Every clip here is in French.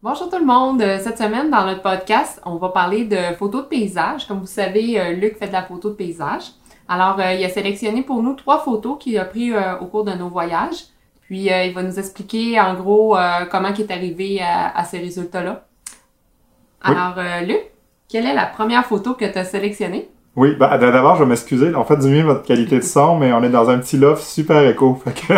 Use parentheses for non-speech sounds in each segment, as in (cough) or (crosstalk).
Bonjour tout le monde. Euh, Cette semaine, dans notre podcast, on va parler de photos de paysage. Comme vous savez, euh, Luc fait de la photo de paysage. Alors, euh, il a sélectionné pour nous trois photos qu'il a prises au cours de nos voyages. Puis, il va nous expliquer en gros comment il est arrivé à, à ces résultats-là. Oui. Alors, Luc, quelle est la première photo que tu as sélectionnée? Oui, bah, d'abord, je vais m'excuser. En fait, du mieux votre qualité de son, mais on est dans un petit loft super éco. (laughs) Fait que,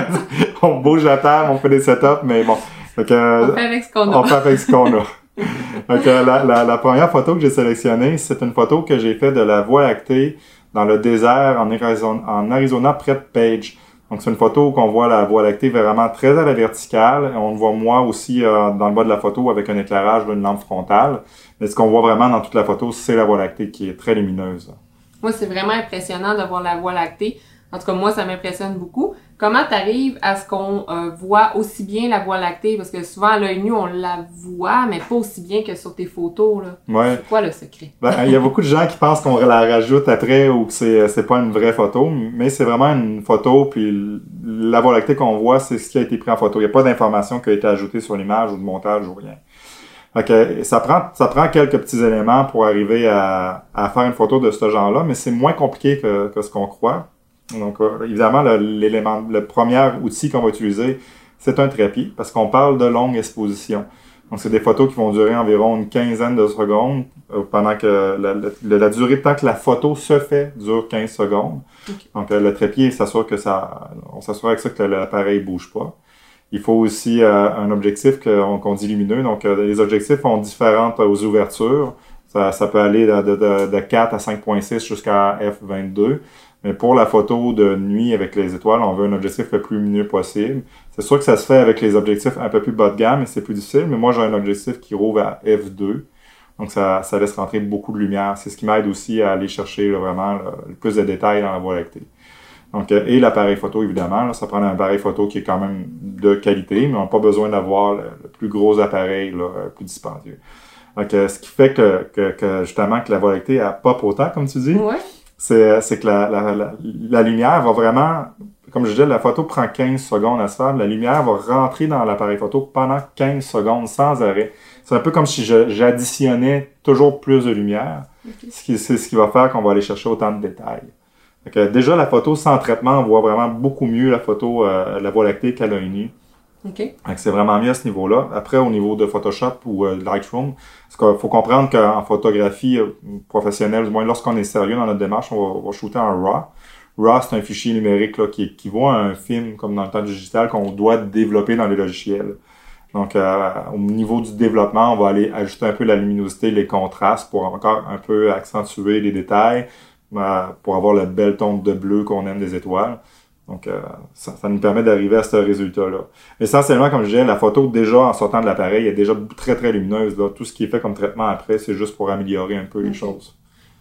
on bouge à terre, on fait des setups, mais bon. Fait que, On fait avec ce qu'on a. on fait avec ce qu'on a. (laughs) Fait que la, la, la première photo que j'ai sélectionnée, c'est une photo que j'ai faite de la Voie lactée dans le désert en Arizona, en Arizona près de Page. Donc, c'est une photo où on voit la Voie lactée vraiment très à la verticale. On le voit moi aussi euh, dans le bas de la photo avec un éclairage d'une lampe frontale. Mais ce qu'on voit vraiment dans toute la photo, c'est la Voie lactée qui est très lumineuse. Moi, c'est vraiment impressionnant de voir la Voie lactée. En tout cas, moi, ça m'impressionne beaucoup. Comment tu arrives à ce qu'on euh, voit aussi bien la Voie lactée? Parce que souvent, à l'œil nu, on la voit, mais pas aussi bien que sur tes photos. Là. Ouais. C'est quoi le secret? Ben, il y a beaucoup de gens qui pensent qu'on la rajoute après ou que c'est c'est pas une vraie photo, mais c'est vraiment une photo. Puis la Voie lactée qu'on voit, c'est ce qui a été pris en photo. Il n'y a pas d'information qui a été ajoutée sur l'image ou de montage ou rien. Fait que ça prend ça prend quelques petits éléments pour arriver à, à faire une photo de ce genre-là, mais c'est moins compliqué que, que ce qu'on croit. Donc euh, évidemment, le- l'élément, le premier outil qu'on va utiliser, c'est un trépied, parce qu'on parle de longue exposition. Donc, c'est des photos qui vont durer environ une quinzaine de secondes, euh, pendant que la, la- la durée de temps que la photo se fait dure 15 secondes. Donc, euh, le trépied s'assure que ça, on s'assure avec ça que l'appareil bouge pas. Il faut aussi euh, un objectif qu'on dit lumineux. Donc, euh, les objectifs ont différentes euh, aux ouvertures. Ça, ça peut aller de, de 4 à 5.6 jusqu'à f22. Mais pour la photo de nuit avec les étoiles, on veut un objectif le plus lumineux possible. C'est sûr que ça se fait avec les objectifs un peu plus bas de gamme et c'est plus difficile, mais moi j'ai un objectif qui rouvre à f2. Donc ça, ça laisse rentrer beaucoup de lumière. C'est ce qui m'aide aussi à aller chercher là, vraiment le plus de détails dans la Voie lactée. Donc, euh, et l'appareil photo, évidemment. Là, ça prend un appareil photo qui est quand même de qualité, mais on n'a pas besoin d'avoir le, le plus gros appareil, là, euh, plus dispendieux. Donc, euh, ce qui fait que, que, que, justement que la Voie lactée elle pop autant, comme tu dis, Ouais. C'est c'est que la, la, la, la lumière va vraiment, comme je disais, la photo prend 15 secondes à se faire. La lumière va rentrer dans l'appareil photo pendant 15 secondes sans arrêt. C'est un peu comme si j'additionnais toujours plus de lumière. Ok. Ce qui- C'est ce qui va faire qu'on va aller chercher autant de détails. Que déjà, la photo sans traitement, on voit vraiment beaucoup mieux la photo, euh, la Voie lactée qu'à l'œil nu. OK. Fait que c'est vraiment mieux à ce niveau-là. Après, au niveau de Photoshop ou euh, Lightroom, qu'il faut comprendre qu'en photographie euh, professionnelle, du moins lorsqu'on est sérieux dans notre démarche, on va, shooter en RAW. RAW, c'est un fichier numérique là, qui équivaut un film, comme dans le temps digital, qu'on doit développer dans les logiciels. Donc, euh, au niveau du développement, on va aller ajuster un peu la luminosité, les contrastes pour encore un peu accentuer les détails, euh, pour avoir le bel ton de bleu qu'on aime des étoiles. Donc, euh, ça, ça nous permet d'arriver à ce résultat-là. Essentiellement, comme je disais, la photo, déjà en sortant de l'appareil, est déjà très, très lumineuse. Là. Tout ce qui est fait comme traitement après, c'est juste pour améliorer un peu les choses.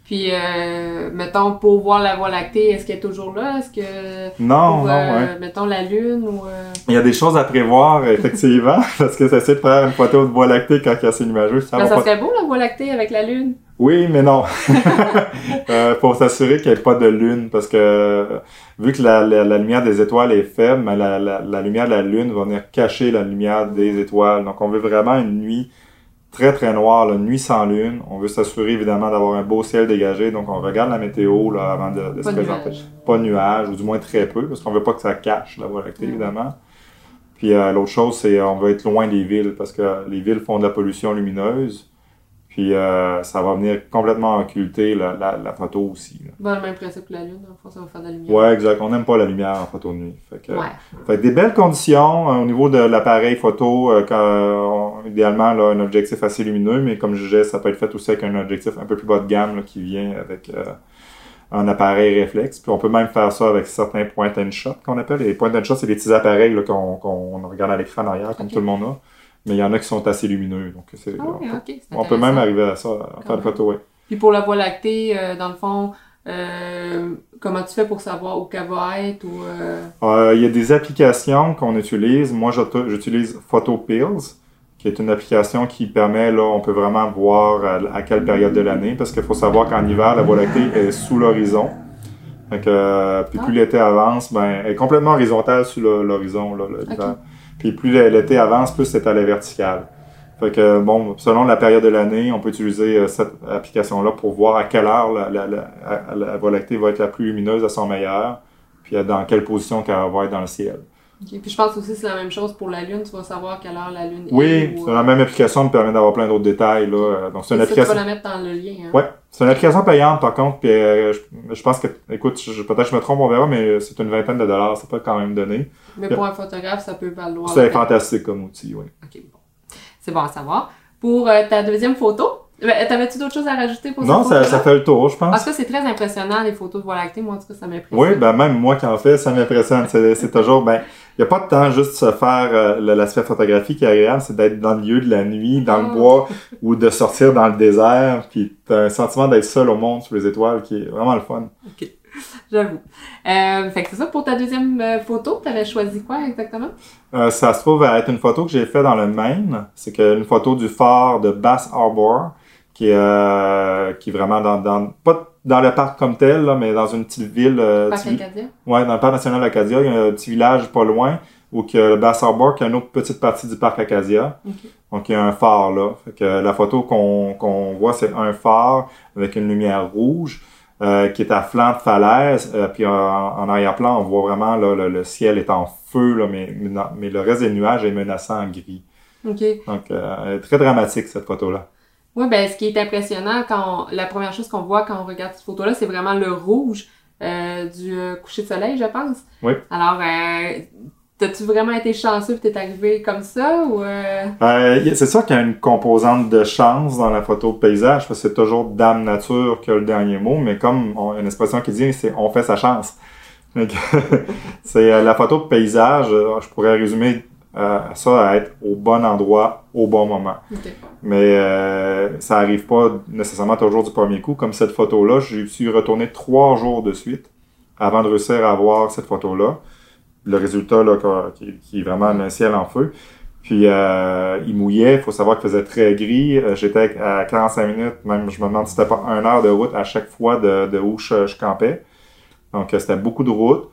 Puis, euh, mettons, pour voir la Voie lactée, est-ce qu'elle est toujours là? Est-ce que... Non, non, euh, ouais. mettons, la Lune ou... euh, Il y a des choses à prévoir, effectivement, (laughs) parce que ça c'est de faire une photo de Voie lactée quand il y a assez. Ça Ben, va ça pas- serait beau, la Voie lactée avec la Lune. Oui, mais non. (laughs) euh, pour s'assurer qu'il n'y ait pas de lune, parce que euh, vu que la, la, la lumière des étoiles est faible, mais la, lumière de la lune va venir cacher la lumière des étoiles. Donc on veut vraiment une nuit très très noire, la nuit sans lune. On veut s'assurer évidemment d'avoir un beau ciel dégagé, donc on regarde la météo là, avant de, de se présenter. Pas de nuages, ou du moins très peu, parce qu'on veut pas que ça cache la Voie lactée, Mhm. évidemment. Puis euh, l'autre chose, c'est on veut être loin des villes, parce que les villes font de la pollution lumineuse. Puis euh, ça va venir complètement occulter la, la, la photo aussi. là. Bon, le même principe que la Lune, le fond, ça va faire de la lumière. Ouais, exact. On n'aime pas la lumière en photo de nuit. Fait que, Ouais. fait que des belles conditions euh, au niveau de l'appareil photo. euh, quand, idéalement, là, un objectif assez lumineux, mais comme je disais, ça peut être fait aussi avec un objectif un peu plus bas de gamme là, qui vient avec euh, un appareil réflexe. Puis on peut même faire ça avec certains point and shot qu'on appelle. Les point and shot, c'est des petits appareils qu'on regarde à l'écran en arrière, comme tout le monde a. Mais il y en a qui sont assez lumineux. Donc c'est, Ah on, oui, peut, ok. c'est on peut même arriver à ça, à Quand faire photos, ouais. Puis pour la Voie lactée, euh, dans le fond, euh, comment tu fais pour savoir où qu'elle va être ou... euh, Euh, Il y a des applications qu'on utilise. Moi, j'utilise PhotoPills, qui est une application qui permet, là, on peut vraiment voir à, à quelle période de l'année, parce qu'il faut savoir qu'en hiver, la Voie lactée est sous l'horizon. Euh, puis plus Ah. l'été avance, ben, elle est complètement horizontale sur l'horizon, là, l'hiver. Puis plus l'été avance, plus c'est à la verticale. Fait que, bon, selon la période de l'année, on peut utiliser euh, cette application-là pour voir à quelle heure la, la, la, Voie lactée va être la plus lumineuse à son meilleur, puis dans quelle position qu'elle va être dans le ciel. Ok, Puis je pense aussi que c'est la même chose pour la Lune. Tu vas savoir quelle heure la Lune Oui, est. ou, c'est la même application qui permet d'avoir plein d'autres détails. Là. Euh, Donc, c'est une ça, tu vas application. la mettre dans le lien. Hein? Ouais, c'est une application payante par contre. Puis, euh, je, je pense que, écoute, je- peut-être que je me trompe, on verra, mais c'est une vingtaine de dollars. C'est pas quand même donné. Mais pour un photographe, ça peut valoir. C'est fantastique comme outil, oui. Ok, bon. C'est bon à savoir. Pour euh, ta deuxième photo, t'avais-tu d'autres choses à rajouter pour Non, ça, ça fait le tour, je En pense. tout cas, c'est très impressionnant, les photos de Voie lactée. Moi, en tout cas, ça m'impressionne. Oui, ben même moi qui en fais, ça m'impressionne. C'est toujours, ben, il n'y a pas de temps juste de se faire euh, l'aspect photographique qui est agréable, c'est d'être dans le lieu de la nuit, dans Ah. le bois, (laughs) ou de sortir dans le désert, puis t'as un sentiment d'être seul au monde sous les étoiles qui est vraiment le fun. (laughs) J'avoue. Euh, fait que c'est ça. Pour ta deuxième euh, photo, t'avais choisi quoi exactement? Euh, ça se trouve à être une photo que j'ai faite dans le Maine. C'est une photo du phare de Bass Harbor, qui est, euh, qui est vraiment dans, dans, pas dans le parc comme tel, là, mais dans une petite ville. euh, Parc petit- Acadia? Ouais, dans le parc national Acadia, il y a un petit village pas loin où que le Bass Harbor, qui est une autre petite partie du parc Acadia. Ok. Donc il y a un phare là. Fait que la photo qu'on qu'on voit, c'est un phare avec une lumière rouge euh, qui est à flanc de falaise. euh, puis en, en arrière-plan, on voit vraiment là, le, le ciel est en feu, là, mais, mais, non- mais le reste des nuages est menaçant en gris. OK. Donc euh, très dramatique cette photo-là. Oui, ben, ce qui est impressionnant, quand on- la première chose qu'on voit quand on regarde cette photo-là, c'est vraiment le rouge euh, du euh, coucher de soleil, je pense. Oui. Alors, euh, t'as-tu vraiment été chanceux que t'es arrivé comme ça ou... Euh... Euh, c'est sûr qu'il y a une composante de chance dans la photo de paysage, parce que c'est toujours Dame Nature qui a le dernier mot, mais comme on, une expression qui dit, c'est on fait sa chance. (laughs) C'est la photo de paysage, je pourrais résumer euh, ça à être au bon endroit, au bon moment. Mais euh, ça arrive pas nécessairement toujours du premier coup. Comme cette photo-là, j'ai suis retourné trois jours de suite avant de réussir à avoir cette photo-là. Le résultat, là, qui, qui est vraiment un ciel en feu. Puis euh, il mouillait, il faut savoir qu'il faisait très gris. J'étais à 45 minutes, même je me demande si c'était pas une heure de route à chaque fois de, de où je, je campais. Donc c'était beaucoup de route.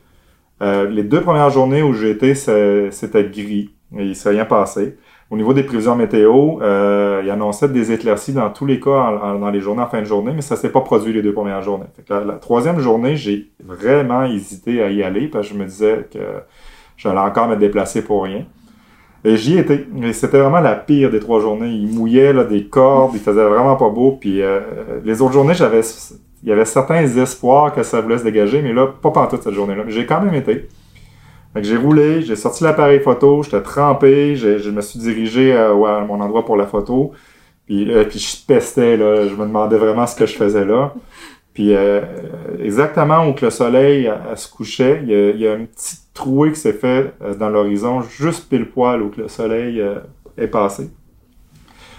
Euh, les deux premières journées où j'ai été, c'était gris. Et il s'est rien passé. Au niveau des prévisions météo, euh, il annonçait des éclaircies dans tous les cas en- en- dans les journées en fin de journée, mais ça s'est pas produit les deux premières journées. Fait que la, la troisième journée, j'ai vraiment hésité à y aller parce que je me disais que j'allais encore me déplacer pour rien. Et j'y étais. Et c'était vraiment la pire des trois journées. Il mouillait là, des cordes, il faisait vraiment pas beau. Puis euh, les autres journées, j'avais, il y avait certains espoirs que ça voulait se dégager, mais là, pas pantoute cette journée-là. J'ai quand même été. J'ai roulé, j'ai sorti l'appareil photo, j'étais trempé, je me suis dirigé euh, à mon endroit pour la photo. Puis, euh, puis je pestais, là, je me demandais vraiment ce que je faisais là. Puis euh, exactement où que le soleil euh, se couchait, il y, a, il y une petite trouée qui s'est fait euh, dans l'horizon, juste pile poil où que le soleil est passé.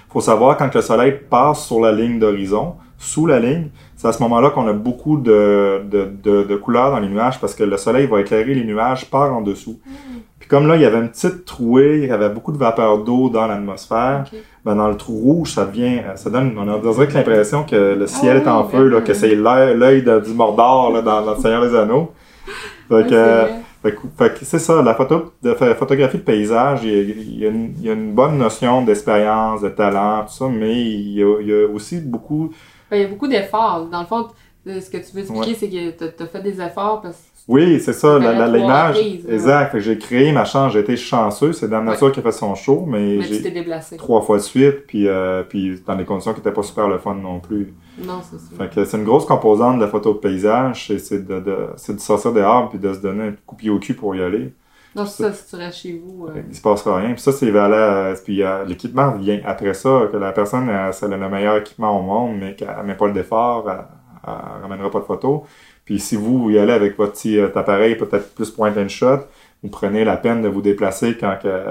faut savoir quand le soleil passe sur la ligne d'horizon, sous la ligne, c'est à ce moment-là qu'on a beaucoup de, de, de, de couleurs dans les nuages parce que le soleil va éclairer les nuages par en dessous. Puis comme là, il y avait une petite trouée, il y avait beaucoup de vapeur d'eau dans l'atmosphère, ben dans le trou rouge, ça devient, ça donne, on a on dirait que l'impression que le ciel Ah est en oui, feu, là, que c'est l'œil du Mordor là, dans, dans le Seigneur des Anneaux. Fait que, c'est euh, ça, la photo, de ph- photographie de paysage, il y a, une, il y a une bonne notion d'expérience, de talent, tout ça, mais il y a, il y a aussi beaucoup, il y a beaucoup d'efforts. Dans le fond, euh, ce que tu veux expliquer, c'est que t'as- t'as fait des efforts parce que oui, c'est ça, l'image, ouais. exact, j'ai créé ma chance, j'ai été chanceux, c'est Dame Ouais. Nature qui a fait son show, mais, mais tu j'ai t'es déplacé. trois fois de suite, puis, euh, puis dans des conditions qui étaient pas super le fun non plus. Non, c'est ça. Fait que c'est une grosse composante de la photo de paysage, c'est- de, de, c'est de sortir dehors puis de se donner un coup de pied au cul pour y aller. Non, c'est ça, si tu restes chez vous. euh, Il se passera rien. Puis ça, c'est valable. Puis euh, l'équipement vient après ça, que la personne, elle, elle a le meilleur équipement au monde, mais qu'elle met pas le d'effort, elle, elle ramènera pas de photos. Puis si vous, y allez avec votre petit euh, appareil, peut-être plus point and shot, vous prenez la peine de vous déplacer quand que,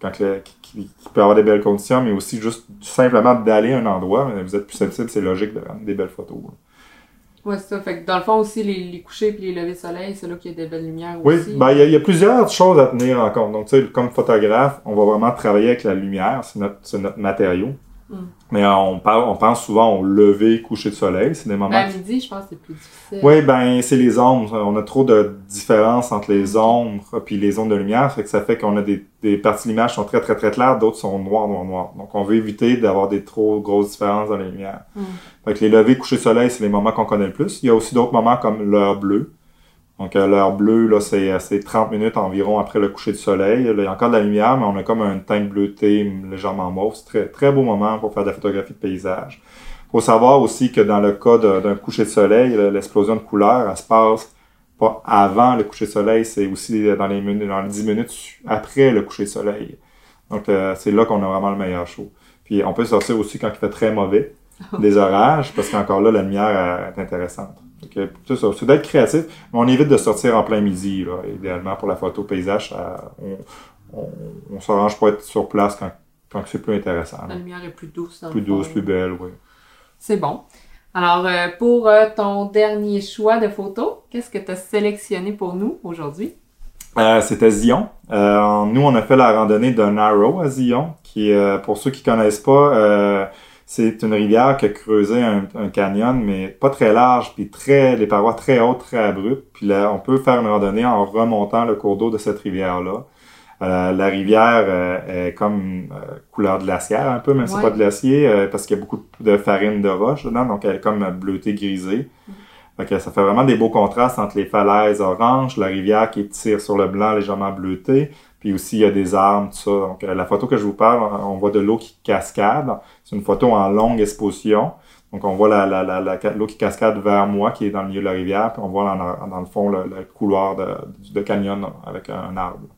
quand le- qui, qui peut avoir des belles conditions, mais aussi juste simplement d'aller à un endroit. Vous êtes plus sensible, c'est logique de rendre des belles photos. Ouais, c'est ça. Fait que dans le fond aussi, les, les couchers puis les levées de soleil, c'est là qu'il y a des belles lumières Oui, aussi. ben, il y, a- il y a plusieurs choses à tenir en compte. Donc, tu sais, comme photographe, on va vraiment travailler avec la lumière, c'est notre, notre matériau. Mm. Mais on, parle, on pense souvent au lever, coucher de soleil. C'est des moments. Ben, à midi, je pense que c'est plus difficile. Oui, ben c'est les ombres. On a trop de différence entre les ombres puis les zones de lumière, fait que ça fait qu'on a des, des parties de l'image qui sont très très très claires, d'autres sont noires, noires, noires. Donc on veut éviter d'avoir des trop grosses différences dans les lumières. Mm. Fait que les levées, couchers de soleil, c'est les moments qu'on connaît le plus. Il y a aussi d'autres moments comme l'heure bleue. Donc euh, l'heure bleue, là, c'est euh, c'est 30 minutes environ après le coucher du soleil. Là, il y a encore de la lumière, mais on a comme un teint bleuté légèrement mauve. C'est très très beau moment pour faire de la photographie de paysage. faut savoir aussi que dans le cas d'un coucher de soleil, le- l'explosion de couleurs, elle se passe pas avant le coucher de soleil, c'est aussi dans les, minutes, dans les 10 minutes après le coucher de soleil. Donc, euh, c'est là qu'on a vraiment le meilleur show. Puis, on peut sortir aussi quand il fait très mauvais, (laughs) des orages, parce qu'encore là, la lumière euh, est intéressante. C'est ça. C'est d'être créatif, mais on évite de sortir en plein midi, là, idéalement, pour la photo paysage. ça- on on, on s'arrange pour être sur place quand, quand c'est plus intéressant. La lumière est plus douce. dans le Plus douce, fond. plus belle, oui. C'est bon. Alors, euh, pour euh, ton dernier choix de photos, qu'est-ce que tu as sélectionné pour nous aujourd'hui? Euh, C'était Zion. Nous, on a fait la randonnée de Narrow à Zion, qui, pour ceux qui connaissent pas, c'est une rivière qui a creusé un, un canyon, mais pas très large, puis très, les parois très hautes, très abruptes. Puis là, on peut faire une randonnée en remontant le cours d'eau de cette rivière-là. Euh, la rivière euh, est comme euh, couleur glaciaire un peu, même si Ouais. c'est pas de glacier, euh, parce qu'il y a beaucoup de farine de roche dedans, donc elle est comme bleutée grisée. Fait que ça fait vraiment des beaux contrastes entre les falaises oranges, la rivière qui tire sur le blanc légèrement bleuté, puis aussi il y a des arbres, tout ça. Donc euh, la photo que je vous parle, on voit de l'eau qui cascade. C'est une photo en longue exposition. Donc on voit la, la, la, la- l'eau qui cascade vers moi, qui est dans le milieu de la rivière, puis on voit dans, dans le fond le, le couloir de, de canyon avec un arbre.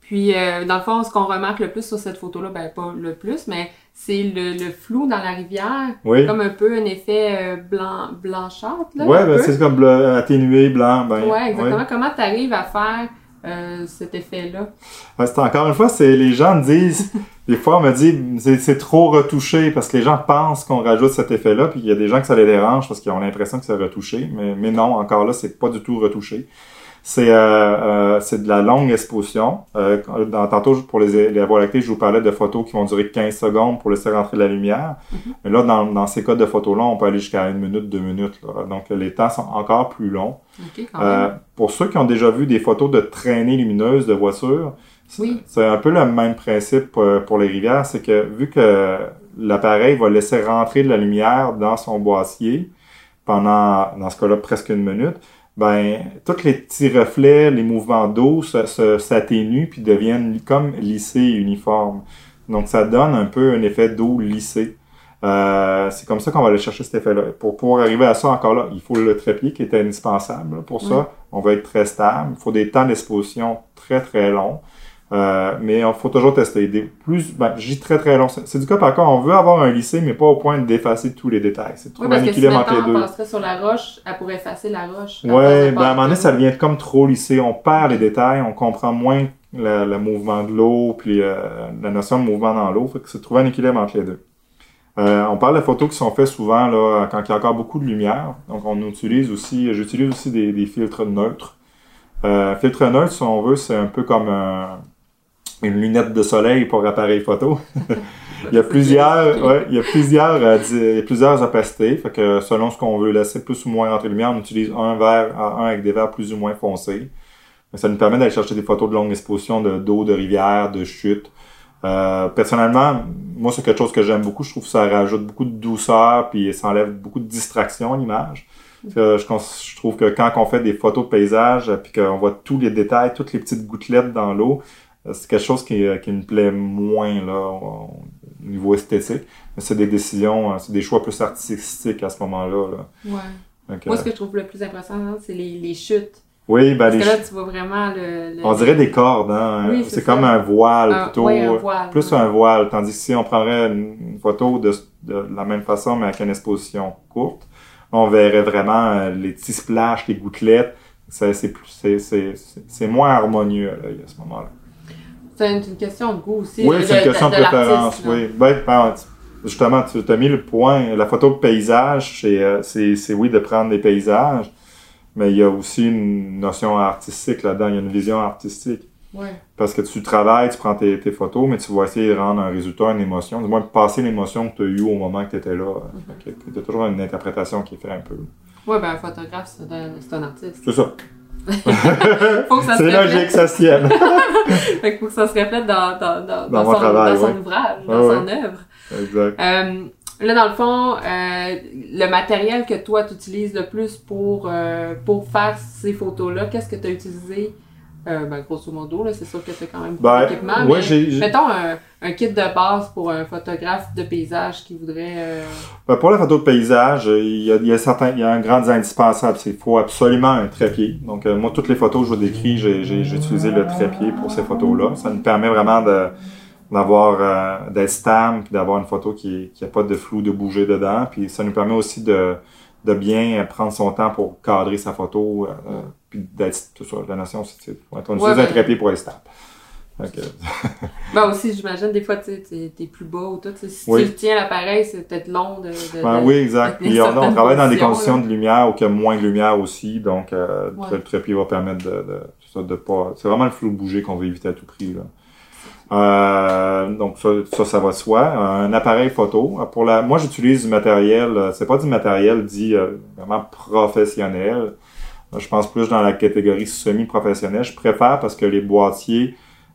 Puis, euh, dans le fond, ce qu'on remarque le plus sur cette photo-là, ben pas le plus, mais c'est le, le flou dans la rivière. Oui. Comme un peu un effet euh, blanc, blanchâtre, là. ouais, un ben, c'est comme bleu, atténué, blanc. Ben, Ouais, exactement. Comment tu arrives à faire euh, cet effet-là? Ouais, c'est encore une fois, c'est les gens me disent, (laughs) des fois on me dit c'est, c'est trop retouché parce que les gens pensent qu'on rajoute cet effet-là, puis il y a des gens que ça les dérange parce qu'ils ont l'impression que c'est retouché, mais, mais non, encore là, c'est pas du tout retouché. C'est euh, euh, c'est de la longue exposition. Euh, dans, tantôt, pour les, les voies lactées, je vous parlais de photos qui vont durer 15 secondes pour laisser rentrer la lumière. Mais là, dans, dans ces cas de photos-là, on peut aller jusqu'à une minute, deux minutes. là. Donc, les temps sont encore plus longs. OK, quand Euh, même. pour ceux qui ont déjà vu des photos de traînées lumineuses de voitures, c'est- Oui. c'est un peu le même principe euh, pour les rivières, c'est que vu que l'appareil va laisser rentrer de la lumière dans son boîtier pendant, dans ce cas-là, presque une minute, ben, tous les petits reflets, les mouvements d'eau s'atténuent puis deviennent comme lissés et uniformes. Donc, ça donne un peu un effet d'eau lissée. Euh, c'est comme ça qu'on va aller chercher cet effet-là. Pour pouvoir arriver à ça, encore là, il faut le trépied qui est indispensable pour ça. Oui. On va être très stable. Il faut des temps d'exposition très, très longs. Euh, mais il faut toujours tester. Des plus, ben, je dis très, très long. C'est du cas par cas. On veut avoir un lycée, mais pas au point d'effacer tous les détails. C'est Oui, parce un que si équilibre entre les on deux. passerait sur la roche, elle pourrait effacer la roche. Ouais, ben, à un moment donné, ça devient comme trop lissé. On perd les détails, on comprend moins le, le mouvement de l'eau, puis euh, la notion de mouvement dans l'eau. Fait que c'est trouver un équilibre entre les deux. Euh, on parle de photos qui sont faites souvent là, quand il y a encore beaucoup de lumière. Donc, on utilise aussi, j'utilise aussi des, des filtres neutres. Euh, filtre neutre, si on veut, c'est un peu comme un- une lunette de soleil pour appareil photo. (laughs) Il y a plusieurs, (laughs) ouais, il y a plusieurs, euh, il y a plusieurs opacités. Fait que selon ce qu'on veut laisser plus ou moins rentrer lumière, on utilise un verre, un avec des verres plus ou moins foncés. Mais ça nous permet d'aller chercher des photos de longue exposition de d'eau, de rivière, de chute. Euh, personnellement, moi c'est quelque chose que j'aime beaucoup. Je trouve que ça rajoute beaucoup de douceur puis ça enlève beaucoup de distraction à l'image. Je, je trouve que quand on fait des photos de paysage puis qu'on voit tous les détails, toutes les petites gouttelettes dans l'eau, c'est quelque chose qui, euh, qui me plaît moins là au au niveau esthétique. Mais c'est des décisions, euh, c'est des choix plus artistiques à ce moment-là. Là. Ouais. Donc, Moi, euh, ce que je trouve le plus impressionnant, c'est les, les chutes. oui, ben Parce les que là, tu vois vraiment le. le- on dirait des cordes, hein. Oui, c'est comme un voile un, plutôt. ouais, un voile. plus ouais. un voile, tandis que si on prendrait une, photo de, de la même façon, mais avec une exposition courte, on verrait vraiment euh, les petits splashes, les gouttelettes. C'est c'est plus- c'est- c'est- c'est- c'est moins harmonieux là, à ce moment-là. C'est une, question de goût aussi. Oui, c'est une question de, préférence, oui. Ben, ben, justement, tu as mis le point. La photo de paysage, c'est, euh, c'est, oui de prendre des paysages, mais il y a aussi une notion artistique là-dedans, il y a une vision artistique. Ouais. Parce que tu travailles, tu prends tes, tes photos, mais tu vas essayer de rendre un résultat, une émotion, du moins passer l'émotion que tu as eue au moment que tu étais là. Mm-hmm. Tu as toujours une interprétation qui est faite un peu. Ouais, ben un photographe, c'est un, c'est un artiste. C'est ça. Que (laughs) C'est logique, ça tienne. (laughs) Fait qu'il faut que ça se reflète dans, dans, dans, Dans son, travail, dans son ouais. ouvrage, dans son œuvre. exact. Euh, là, dans le fond, euh, le matériel que toi, tu utilises le plus pour, euh, pour faire ces photos-là, qu'est-ce que tu as utilisé? Euh, ben, grosso modo, là, c'est sûr que as quand même beaucoup Ben, d'équipement, ouais, mettons un, un kit de base pour un photographe de paysage qui voudrait... euh, Ben, pour la photo de paysage, euh, il y a, il y a certains, il y a un grand indispensable, c'est qu'il faut absolument un trépied. Donc, euh, moi, toutes les photos que je vous décris, j'ai, j'ai, j'ai utilisé le trépied pour ces photos-là. Ça nous permet vraiment de, d'avoir, d'être stable, puis d'avoir une photo qui, qui a pas de flou, de bouger dedans. Puis ça nous permet aussi de, de bien prendre son temps pour cadrer sa photo, puis d'être, tout ça, la notion, c'est, on utilise Ouais, un ben- trépied pour être stable. Que, (laughs) Ben aussi, j'imagine, des fois, tu t'es plus bas ou tout. Si Oui. tu tiens l'appareil, c'est peut-être long de... de- Ben oui, exact. Puis on, travaille dans des conditions là. de lumière où il y a moins de lumière aussi, donc euh, Ouais. le trépied va permettre de, de, de pas. C'est vraiment le flou de bouger qu'on veut éviter à tout prix. Là. Euh, donc ça, ça, ça va de soi. Un appareil photo. Pour la, moi, j'utilise du matériel. euh, C'est pas du matériel dit euh, vraiment professionnel. Euh, Je pense plus dans la catégorie semi-professionnelle. Je préfère parce que les boîtiers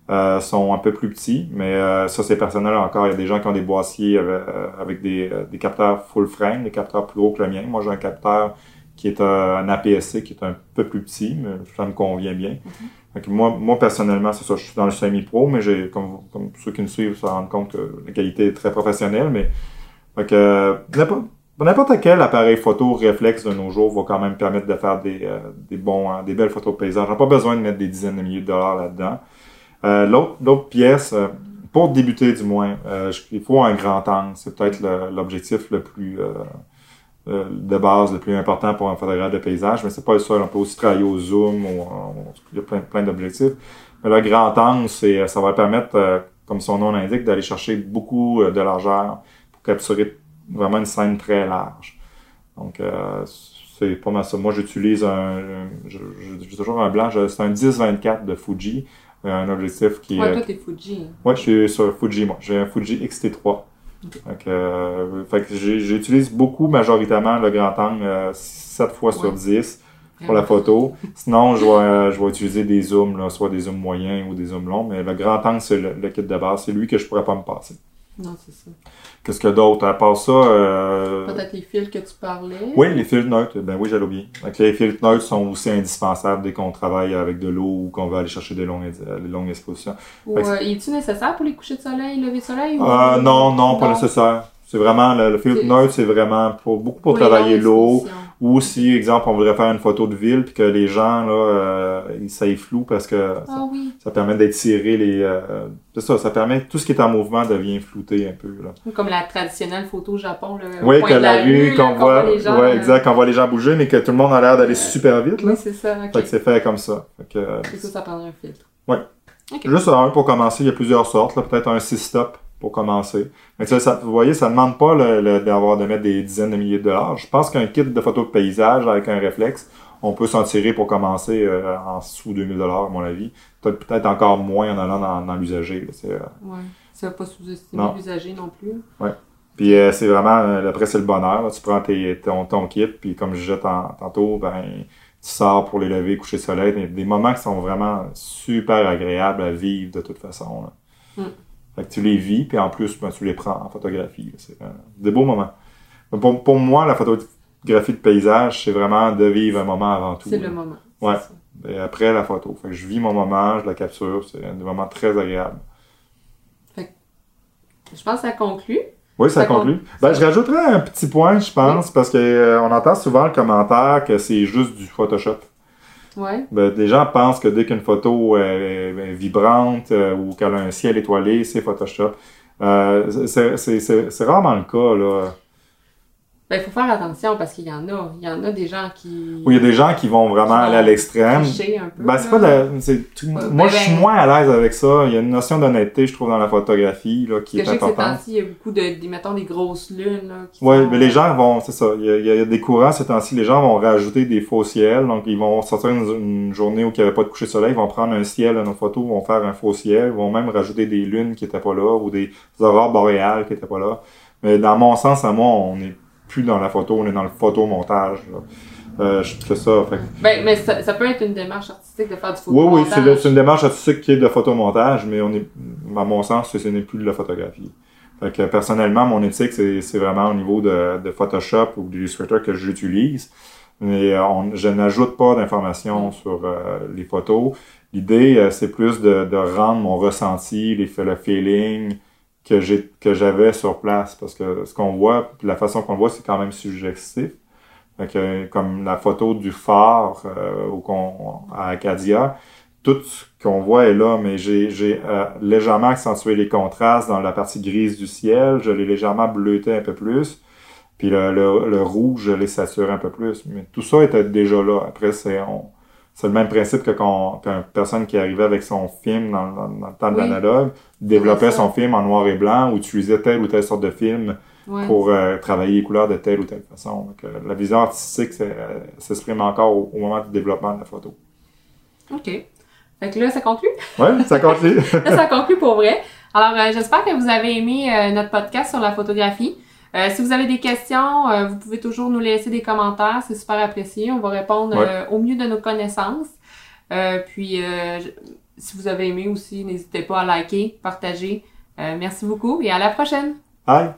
euh, sont un peu plus petits, mais euh, ça c'est personnel encore. Il y a des gens qui ont des boîtiers avec, euh, avec des, euh, des capteurs full frame, des capteurs plus gros que le mien. Moi j'ai un capteur qui est un, un APS-C qui est un peu plus petit, mais ça me convient bien. Fait que moi, moi personnellement, c'est ça, je suis dans le semi-pro, mais j'ai comme, comme ceux qui me suivent se rendent compte que la qualité est très professionnelle, mais fait que euh, n'importe quel appareil photo réflexe de nos jours va quand même permettre de faire des, euh, des bons, euh, des belles photos de paysage. On n'a pas besoin de mettre des dizaines de milliers de dollars là-dedans. Euh, l'autre, pièce, euh, pour débuter du moins, euh, il faut un grand angle. C'est peut-être l'objectif le plus euh, de base, le plus important pour un photographe de paysage, mais c'est pas le seul. On peut aussi travailler au zoom, ou il y a plein, plein d'objectifs. Mais le grand angle, c'est, ça va permettre, comme son nom l'indique, d'aller chercher beaucoup de largeur pour capturer vraiment une scène très large. Donc, euh, c'est pas mal ça. Moi, j'utilise un, j'ai toujours un blanc, c'est un 10-24 de Fuji, euh, un objectif qui est, toi, t'es Fuji. Ouais, je suis sur Fuji, moi. J'ai un Fuji XT3. Fait que, euh, fait que j'ai- j'utilise beaucoup, majoritairement, le grand angle euh, 7 fois sur Ouais. 10 pour la photo. Sinon, je vais, euh, je vais utiliser des zooms, là, soit des zooms moyens ou des zooms longs, mais le grand angle, c'est le, le kit de base. C'est lui que je pourrais pas me passer. Non, c'est ça. Qu'est-ce qu'il y a d'autre? À part ça, euh, Peut-être les fils que tu parlais. oui, les filtres neutres, ben oui, j'allais oublier. Donc, les filtres neutres sont aussi indispensables dès qu'on travaille avec de l'eau ou qu'on veut aller chercher des longues, des longues expositions. Ou, que euh, est-tu nécessaire pour les couchers de soleil, lever de soleil? Ou... Euh, non, non, pas nécessaire. C'est vraiment, le, le C'est- neutre, c'est vraiment pour, beaucoup pour, travailler l'eau. Ou si, exemple, on voudrait faire une photo de ville puis que les gens, là, euh, ils- flou parce que ça, Ah oui. ça permet d'étirer les... euh, c'est ça, ça permet, tout ce qui est en mouvement devient flouté un peu, là. Comme la traditionnelle photo au Japon, le Oui, que la rue, là, qu'on voit, les gens, ouais, euh, exact, qu'on voit les gens bouger, mais que tout le monde a l'air d'aller super vite, là. Oui, c'est ça, ok. Fait que c'est fait comme ça. Fait que, euh, ça, ça prendrait un filtre. Juste un pour commencer, il y a plusieurs sortes. là. Peut-être un 6-stop pour commencer. Mais ça, ça, vous voyez, ça ne demande pas le- le- d'avoir de mettre des dizaines de milliers de dollars. Je pense qu'un kit de photo de paysage avec un réflexe, on peut s'en tirer pour commencer euh, en sous 2000 dollars, à mon avis. Peut-être peut-être encore moins en allant dans, dans l'usager. là. C'est, euh, Ouais. Ça va pas sous-estimer Non. l'usager non plus. Puis euh, c'est vraiment, euh, après c'est le bonheur. là. Tu prends tes, ton, ton kit, puis comme je disais tant- tantôt, ben tu sors pour les lever, coucher de soleil. Des, des moments qui sont vraiment super agréables à vivre de toute façon. là. Mm. Fait que tu les vis, puis en plus, ben, tu les prends en photographie. C'est euh, des beaux moments. Mais Pour, pour moi, la photographie de paysage, c'est vraiment de vivre un moment avant tout. C'est le moment. Ouais. Et après la photo. Fait que je vis mon moment, je la capture. C'est des moments très agréables. Je pense que ça conclut. Oui, ça, conclut. Ben, je rajouterais un petit point, je pense, parce que euh, on entend souvent le commentaire que c'est juste du Photoshop. Ben, des gens pensent que dès qu'une photo est, est vibrante euh, ou qu'elle a un ciel étoilé, c'est Photoshop. Euh, c'est rarement le cas, là. Ben, il faut faire attention parce qu'il y en a. Il y en a des gens qui. Oui, il y a des gens qui vont vraiment aller à l'extrême. Ben, c'est pas de c'est, moi, je suis ben, moins à l'aise avec ça. Il y a une notion d'honnêteté, je trouve, dans la photographie, là, qui est importante. il y a beaucoup de, mettons, des grosses lunes, là. Oui, mais les gens vont, c'est ça. Il y, a, des courants ces temps-ci, les gens vont rajouter des faux ciels. Donc, ils vont sortir une, journée où il n'y avait pas de coucher de soleil, ils vont prendre un ciel à nos photos, vont faire un faux ciel, ils vont même rajouter des lunes qui étaient pas là ou des aurores boréales qui étaient pas là. Mais dans mon sens, à moi, on est plus dans la photo, on est dans le photomontage. Euh, je fais ça. Fait... Ben, mais ça, ça, peut être une démarche artistique de faire du photomontage. Oui, oui, c'est une démarche artistique qui est de photomontage, mais on est, à mon sens, ce n'est plus de la photographie. Fait que personnellement, mon éthique, c'est vraiment au niveau de, de Photoshop ou d'Illustrator que j'utilise. Mais euh, on, je n'ajoute pas d'informations mm. sur euh, les photos. L'idée, euh, c'est plus de, de, rendre mon ressenti, les, le feeling, que j'ai que j'avais sur place parce que ce qu'on voit la façon qu'on le voit c'est quand même subjectif. Que, comme la photo du phare euh, au, à Acadia tout ce qu'on voit est là mais j'ai j'ai euh, légèrement accentué les contrastes dans la partie grise du ciel je l'ai légèrement bleuté un peu plus puis le, le, rouge je l'ai saturé un peu plus. Mais tout ça était déjà là. Après c'est on c'est le même principe que quand qu'une personne qui arrivait avec son film dans, le temps de l'analogue développait son film en noir et blanc ou utilisait telle ou telle sorte de film pour euh, travailler les couleurs de telle ou telle façon. Donc, euh, la vision artistique euh, s'exprime encore au, moment du développement de la photo. OK. Fait que là, ça conclut? Oui, ça conclut. (laughs) là, ça conclut pour vrai. Alors, j'espère que vous avez aimé notre podcast sur la photographie. Euh, si vous avez des questions, euh, vous pouvez toujours nous laisser des commentaires, c'est super apprécié. On va répondre euh, au mieux de nos connaissances. puis, si vous avez aimé aussi, n'hésitez pas à liker, partager. merci beaucoup et à la prochaine. Bye.